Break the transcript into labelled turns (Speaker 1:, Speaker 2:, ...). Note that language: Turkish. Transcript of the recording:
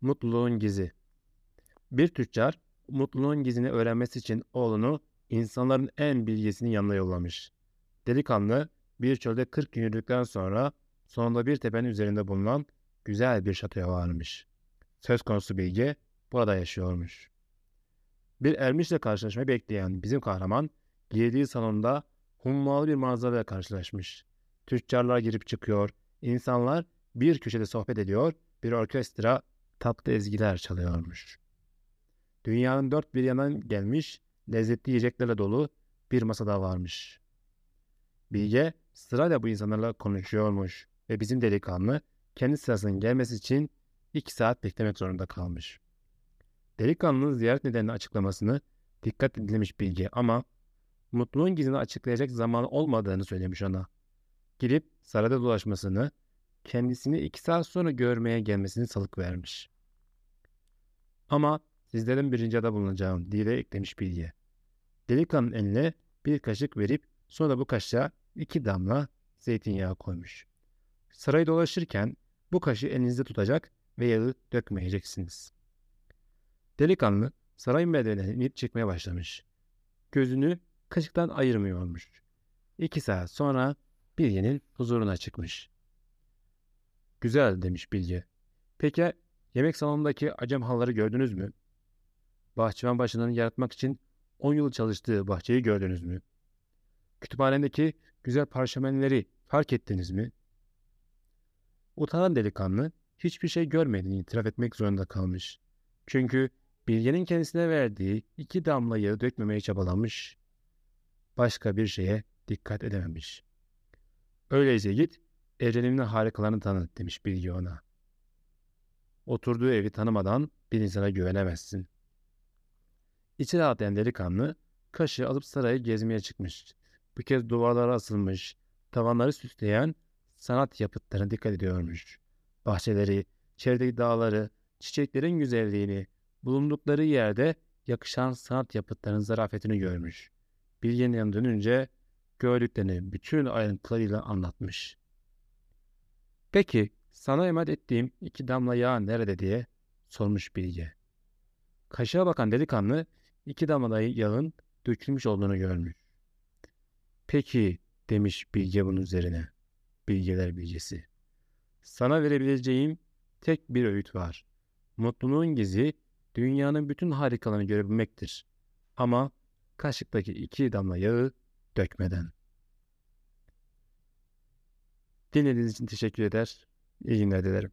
Speaker 1: Mutluluğun Gizi Bir tüccar mutluluğun gizini öğrenmesi için oğlunu insanların en bilgisinin yanına yollamış. Delikanlı bir çölde 40 gün yürüdükten sonra sonunda bir tepenin üzerinde bulunan güzel bir şatoya varmış. Söz konusu bilge burada yaşıyormuş. Bir ermişle karşılaşmayı bekleyen bizim kahraman girdiği salonda hummalı bir manzarayla karşılaşmış. Tüccarlar girip çıkıyor, insanlar bir köşede sohbet ediyor, bir orkestra tatlı ezgiler çalıyormuş. Dünyanın dört bir yanından gelmiş, lezzetli yiyeceklerle dolu bir masada varmış. Bilge sırayla bu insanlarla konuşuyormuş ve bizim delikanlı kendi sırasının gelmesi için iki saat beklemek zorunda kalmış. Delikanlının ziyaret nedenini açıklamasını dikkat dinlemiş Bilge ama mutluluğun gizini açıklayacak zaman olmadığını söylemiş ona. Girip sarayda dolaşmasını, kendisini iki saat sonra görmeye gelmesini salık vermiş. Ama sizlerin birinci ada bulunacağım diye de eklemiş Bilge. Delikanlının eline bir kaşık verip sonra bu kaşığa iki damla zeytinyağı koymuş. Sarayı dolaşırken bu kaşığı elinizde tutacak ve yağı dökmeyeceksiniz. Delikanlı saray merdivenine inip çıkmaya başlamış. Gözünü kaşıktan ayırmıyormuş. İki saat sonra Bilge'nin huzuruna çıkmış. Güzel demiş Bilge. Peki yemek salonundaki acem halları gördünüz mü? Bahçıvan başının yaratmak için 10 yıl çalıştığı bahçeyi gördünüz mü? Kütüphanedeki güzel parşömenleri fark ettiniz mi? Utanan delikanlı hiçbir şey görmediğini itiraf etmek zorunda kalmış. Çünkü Bilge'nin kendisine verdiği iki damla yağı dökmemeye çabalamış. Başka bir şeye dikkat edememiş. Öyleyse git evreninin harikalarını tanı demiş Bilge ona. Oturduğu evi tanımadan bir insana güvenemezsin. İçi rahatlayan delikanlı kaşı alıp sarayı gezmeye çıkmış. Bu kez duvarlara asılmış, tavanları süsleyen sanat yapıtlarına dikkat ediyormuş. Bahçeleri, çevredeki dağları, çiçeklerin güzelliğini, bulundukları yerde yakışan sanat yapıtlarının zarafetini görmüş. Bilge'nin yanına dönünce gördüklerini bütün ayrıntılarıyla anlatmış. Peki sana emanet ettiğim iki damla yağ nerede diye sormuş Bilge. Kaşığa bakan delikanlı iki damla yağın dökülmüş olduğunu görmüş. Peki demiş Bilge bunun üzerine. Bilgeler bilgesi. Sana verebileceğim tek bir öğüt var. Mutluluğun gizi dünyanın bütün harikalarını görebilmektir. Ama kaşıktaki iki damla yağı dökmeden. Dinlediğiniz için teşekkür eder. İyi günler dilerim.